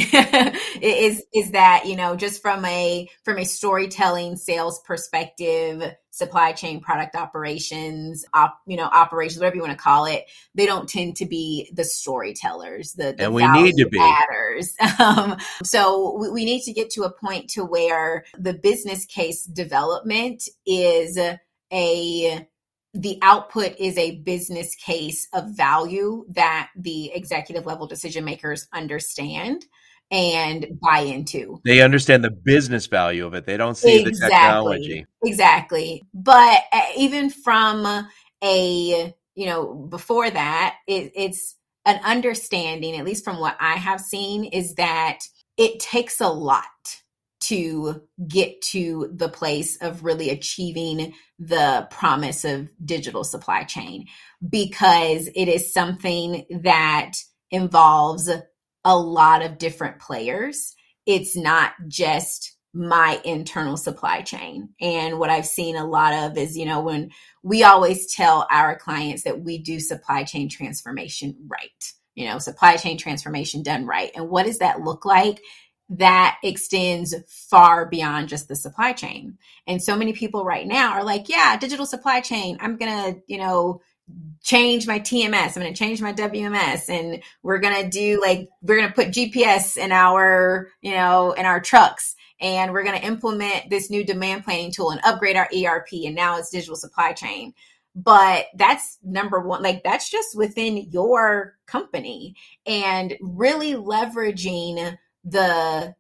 Is is that you know just from a from a storytelling sales perspective supply chain product operations op, you know operations whatever you want to call it they don't tend to be the storytellers the, the and we need to be. adders *laughs* um, so we, we need to get to a point to where the business case development is a the output is a business case of value that the executive level decision makers understand and buy into. They understand the business value of it. They don't see exactly. the technology. Exactly. But uh, even from a, you know, before that, it, it's an understanding, at least from what I have seen, is that it takes a lot to get to the place of really achieving the promise of digital supply chain because it is something that involves a lot of different players. It's not just my internal supply chain. And what I've seen a lot of is, you know, when we always tell our clients that we do supply chain transformation right, you know, supply chain transformation done right. And what does that look like? That extends far beyond just the supply chain. And so many people right now are like, yeah, digital supply chain, I'm going to, you know, change my TMS. I'm going to change my WMS and we're going to do like, we're going to put GPS in our, you know, in our trucks and we're going to implement this new demand planning tool and upgrade our ERP. And now it's digital supply chain. But that's number one, like that's just within your company and really leveraging the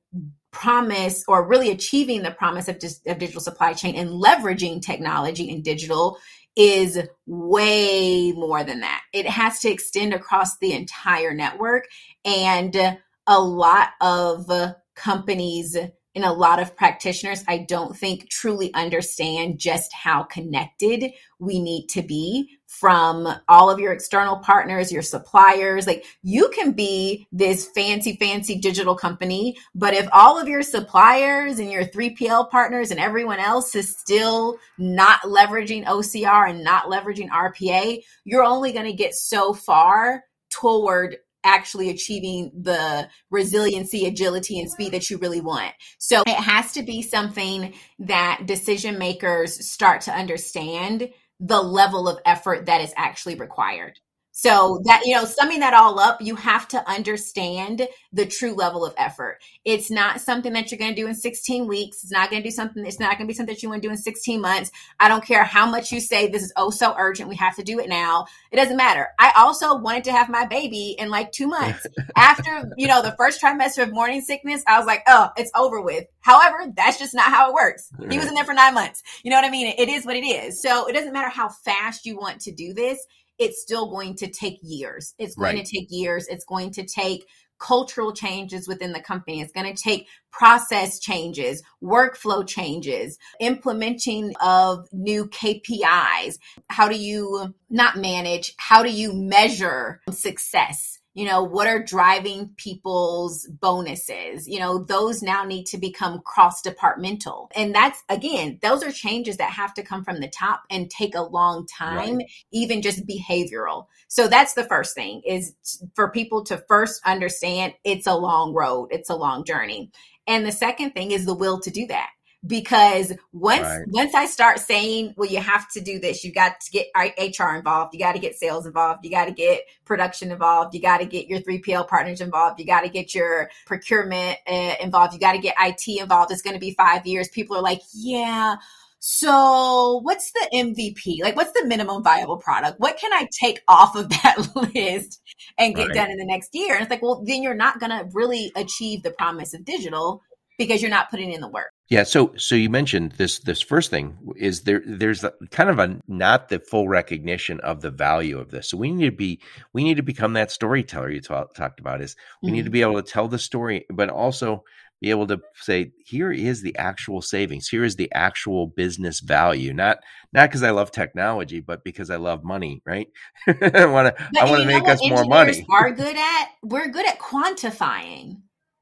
promise or really achieving the promise of, of digital supply chain and leveraging technology and digital is way more than that. It has to extend across the entire network. And a lot of companies and a lot of practitioners, I don't think truly understand just how connected we need to be from all of your external partners, your suppliers. Like you can be this fancy, fancy digital company, but if all of your suppliers and your 3PL partners and everyone else is still not leveraging OCR and not leveraging RPA, you're only going to get so far toward actually achieving the resiliency, agility, and speed that you really want. So it has to be something that decision makers start to understand the level of effort that is actually required. So that, you know, summing that all up, you have to understand the true level of effort. It's not something that you're going to do in 16 weeks. It's not going to do something. It's not going to be something that you want to do in 16 months. I don't care how much you say this is oh so urgent. We have to do it now. It doesn't matter. I also wanted to have my baby in like two months *laughs* after, you know, the first trimester of morning sickness. I was like, oh, it's over with. However, that's just not how it works. He was in there for nine months. You know what I mean? It is what it is. So it doesn't matter how fast you want to do this it's still going to take years. It's going right. to take years. It's going to take cultural changes within the company. It's going to take process changes, workflow changes, implementing of new KPIs. How do you not manage? How do you measure success? You know what are driving people's bonuses? You know those now need to become cross departmental and that's again those are changes that have to come from the top and take a long time right. even just behavioral. So that's the first thing is for people to first understand it's a long road it's a long journey. And the second thing is the will to do that because once right. once I start saying, well, you have to do this, you got to get HR involved, you got to get sales involved, you got to get production involved, you got to get your 3PL partners involved, you got to get your procurement uh, involved, you got to get IT involved. It's going to be five years. People are like, yeah. So, what's the MVP? Like, what's the minimum viable product? What can I take off of that *laughs* list and get right. done in the next year? And it's like, well, then you're not going to really achieve the promise of digital because you're not putting in the work. Yeah, so so you mentioned this this first thing is there there's a, kind of a not the full recognition of the value of this. So we need to be we need to become that storyteller you talk, talked about is we mm-hmm. need to be able to tell the story but also be able to say here is the actual savings here is the actual business value not not because i love technology but because i love money right *laughs* i want to i want to make us more money are good at we're good at quantifying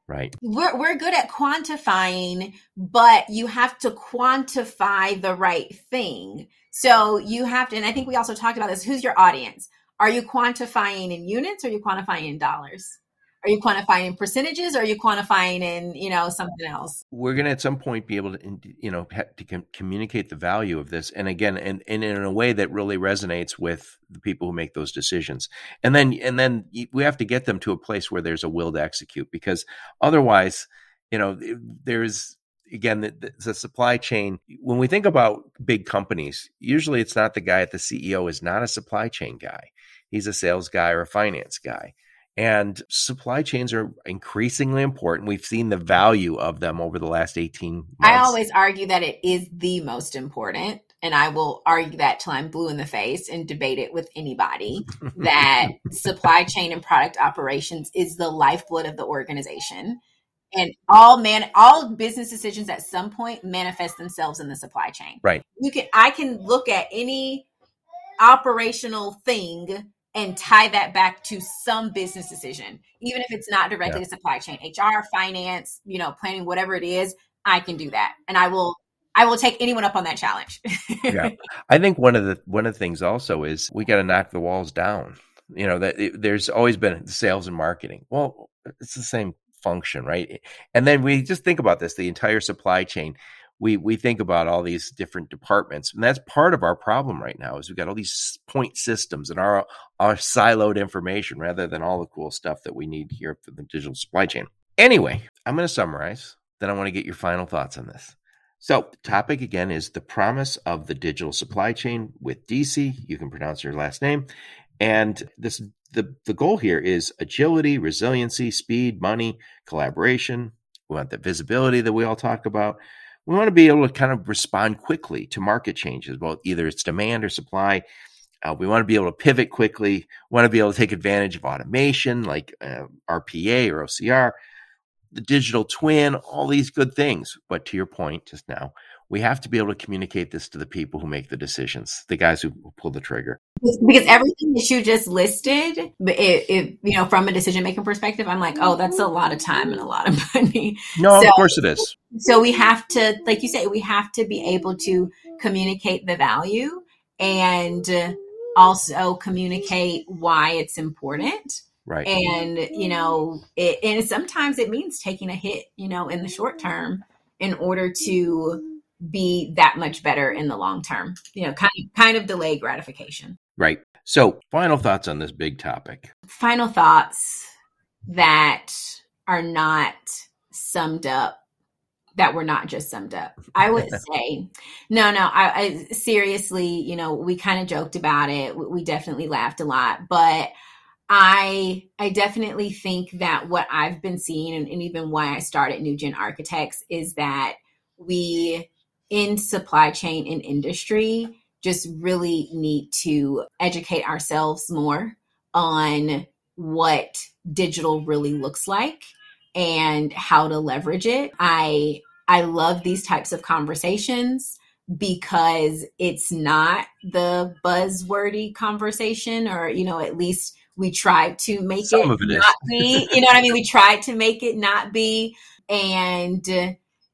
Right. We're, we're good at quantifying, but you have to quantify the right thing. So you have to, and I think we also talked about this. Who's your audience? Are you quantifying in units or are you quantifying in dollars? Are you quantifying in percentages or are you quantifying in, you know, something else? We're going to at some point be able to, you know, to com- communicate the value of this. And again, and, and in a way that really resonates with the people who make those decisions. And then, and then we have to get them to a place where there's a will to execute because otherwise, you know, there's, again the, the, supply chain when we think about big companies usually it's not the guy at the ceo is not a supply chain guy he's a sales guy or a finance guy and supply chains are increasingly important. We've seen the value of them over the last 18 months. I always argue that it is the most important. And I will argue that till I'm blue in the face and debate it with anybody *laughs* that supply chain and product operations is the lifeblood of the organization. And all man, all business decisions at some point manifest themselves in the supply chain. Right. You can, I can look at any operational thing and tie that back to some business decision, even if it's not directly yeah. to supply chain, HR, finance, you know, planning, whatever it is, I can do that. And I will I will take anyone up on that challenge. yeah. *laughs* I think one of the one of the things also is we got to knock the walls down. You know, that it, there's always been sales and marketing. Well, it's the same function, right? And then we just think about this, the entire supply chain we we think about all these different departments and that's part of our problem right now is we've got all these point systems and our our siloed information rather than all the cool stuff that we need here for the digital supply chain. Anyway i'm going to summarize then i want to get your final thoughts on this. So topic again is the promise of the digital supply chain with Dyci you can pronounce your last name and this the, the goal here is agility resiliency speed money collaboration. We want the visibility that we all talk about we want to be able to kind of respond quickly to market changes, both either it's demand or supply. Uh, we want to be able to pivot quickly. We want to be able to take advantage of automation like uh, RPA or OCR, the digital twin, all these good things. But to your point just now, we have to be able to communicate this to the people who make the decisions, the guys who pull the trigger. Because everything that you just listed, it, it you know, from a decision making perspective, I'm like, oh, that's a lot of time and a lot of *laughs* money. No, so, of course it is. So we have to, like you say, we have to be able to communicate the value and also communicate why it's important. Right. And, you know, it, and sometimes it means taking a hit, you know, in the short term in order to be that much better in the long term. You know, kind of, kind of delay gratification. Right. So, final thoughts on this big topic. Final thoughts that are not summed up that were not just summed up. I would *laughs* say, no, no, I, I seriously, you know, we kind of joked about it. We definitely laughed a lot, but I, I definitely think that what I've been seeing and, and even why I started New Gen Architects is that we in supply chain and industry just really need to educate ourselves more on what digital really looks like and how to leverage it. I I love these types of conversations because it's not the buzzwordy conversation or you know at least we try to make Some it, it not be you know what I mean? We tried to make it not be. And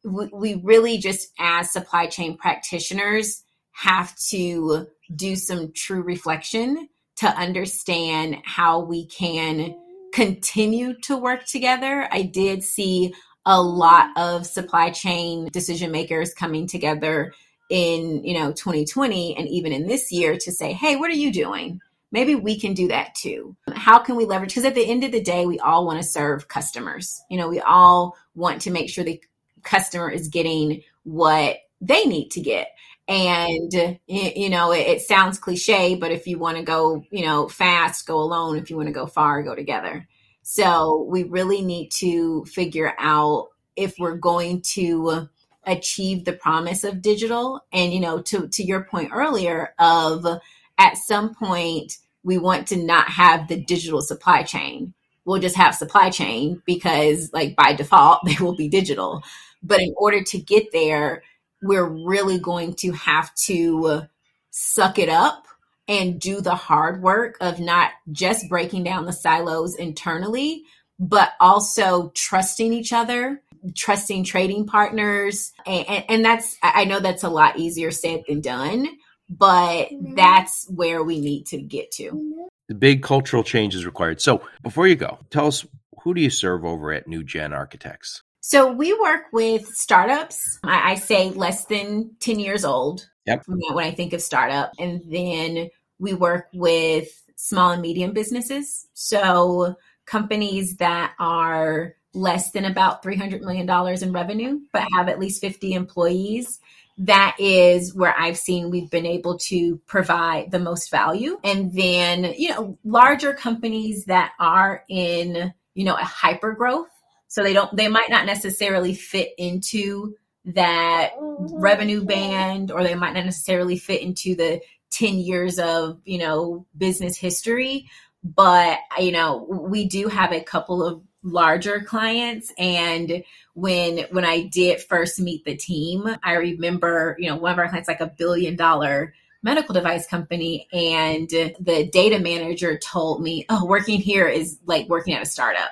we, really just as supply chain practitioners have to do some true reflection to understand how we can continue to work together. I did see a lot of supply chain decision makers coming together in, you know, 2020 and even in this year to say, "Hey, what are you doing?" Maybe we can do that too. How can we leverage? Because at the end of the day, we all want to serve customers. You know, we all want to make sure the customer is getting what they need to get. And, you know, it, it sounds cliche, but if you want to go, you know, fast, go alone. If you want to go far, go together. So we really need to figure out if we're going to achieve the promise of digital. And, you know, to, to your point earlier of at some point, we want to not have the digital supply chain. We'll just have supply chain because like by default, *laughs* they will be digital. But in order to get there, we're really going to have to suck it up and do the hard work of not just breaking down the silos internally, but also trusting each other, trusting trading partners. And, and, that's, I know that's a lot easier said than done, but mm-hmm. that's where we need to get to. The big cultural change is required. So before you go, tell us who do you serve over at New Gen Architects? So we work with startups. I, I say less than 10 years old. Yep. When I think of startup. And then we work with small and medium businesses. So companies that are less than about $300 million in revenue, but have at least 50 employees. That is where I've seen we've been able to provide the most value. And then, you know, larger companies that are in, you know, a hyper growth. So they don't, they might not necessarily fit into that mm-hmm. revenue band or they might not necessarily fit into the 10 years of, you know, business history. But, you know, we do have a couple of larger clients and when when I did first meet the team, I remember, you know, one of our clients like a billion dollar medical device company and the data manager told me, "Oh, working here is like working at a startup."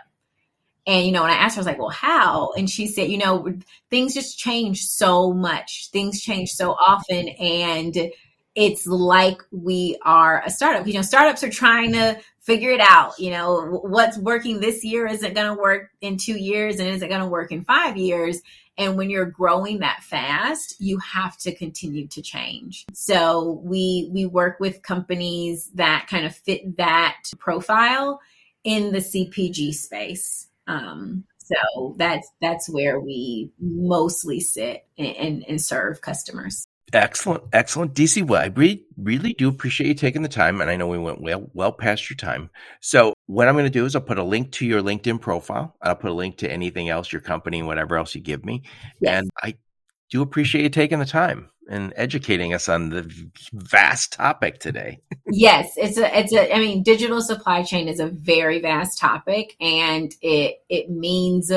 And you know, when I asked her, I was like, "Well, how?" And she said, "You know, things just change so much. Things change so often, and it's like we are a startup. You know, startups are trying to figure it out. You know, what's working this year isn't going to work in two years and isn't going to work in five years. And when you're growing that fast, you have to continue to change. So we we work with companies that kind of fit that profile in the CPG space. Um, so that's that's where we mostly sit and, and, and serve customers. Excellent, excellent, Dyci. Well, I really, really do appreciate you taking the time, and I know we went well, well past your time. So, what I'm going to do is I'll put a link to your LinkedIn profile. I'll put a link to anything else, your company, whatever else you give me. Yes. And I do appreciate you taking the time and educating us on the vast topic today. *laughs* yes, it's a, it's a. I mean, digital supply chain is a very vast topic, and it it means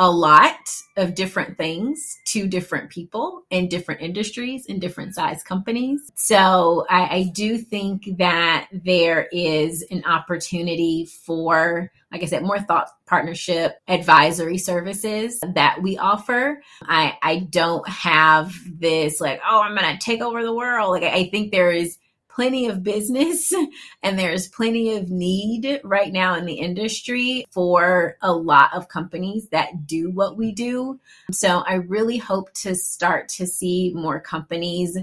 a lot of different things to different people in different industries in different size companies. So I, I, do think that there is an opportunity for, like I said, more thought partnership advisory services that we offer. I, I don't have this like, oh, I'm going to take over the world. Like I think there is plenty of business *laughs* and there's plenty of need right now in the industry for a lot of companies that do what we do. So I really hope to start to see more companies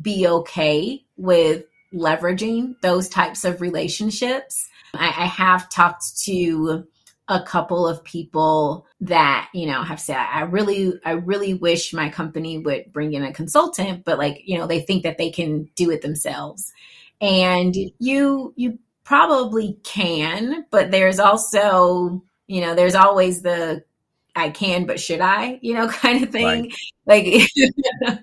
be okay with leveraging those types of relationships. I, I have talked to a couple of people that you know have said i really i really wish my company would bring in a consultant but like you know they think that they can do it themselves and you you probably can but there's also you know there's always the I can, but should I? You know, *laughs* kind of thing. Right. Like in,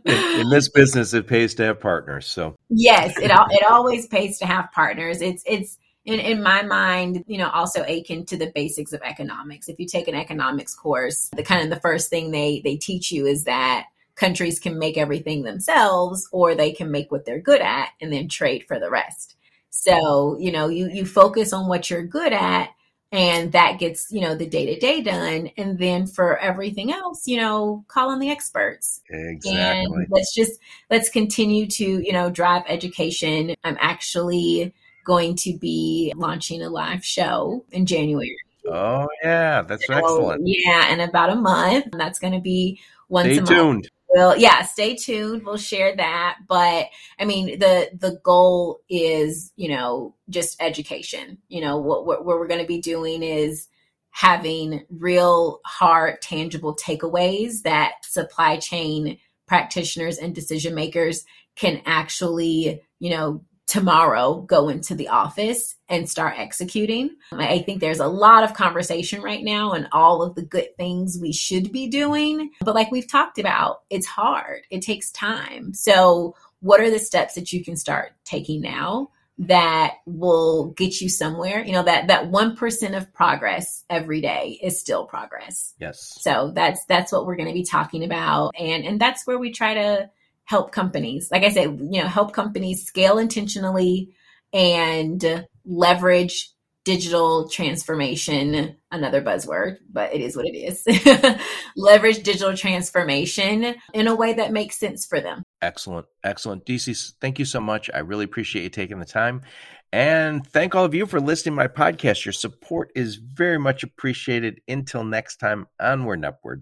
in, this business, it pays to have partners. So yes, it it always pays to have partners. It's it's in, in my mind, you know, also akin to the basics of economics. If you take an economics course, the kind of the first thing they they teach you is that countries can make everything themselves or they can make what they're good at and then trade for the rest. So, you know, you you focus on what you're good at and that gets, you know, the day-to-day done and then for everything else, you know, call on the experts. Exactly. And let's just let's continue to, you know, drive education. I'm actually going to be launching a live show in January. Oh yeah, that's so, excellent. Yeah, in about a month. And that's going to be once stay a tuned. month. Well, yeah, stay tuned. We'll share that. But I mean, the the goal is, you know, just education. You know, what what, what we're going to be doing is having real hard tangible takeaways that supply chain practitioners and decision makers can actually you know tomorrow go into the office and start executing. I think there's a lot of conversation right now and all of the good things we should be doing. But like we've talked about, it's hard, it takes time. So, what are the steps that you can start taking now? that will get you somewhere you know that that 1% of progress every day is still progress yes so that's that's what we're going to be talking about and and that's where we try to help companies, like I said, you know, help companies scale intentionally and leverage digital transformation, another buzzword, but it is what it is. *laughs* leverage digital transformation in a way that makes sense for them. Excellent. Excellent. Dyci, thank you so much. I really appreciate you taking the time. And thank all of you for listening to my podcast. Your support is very much appreciated. Until next time, onward and upward.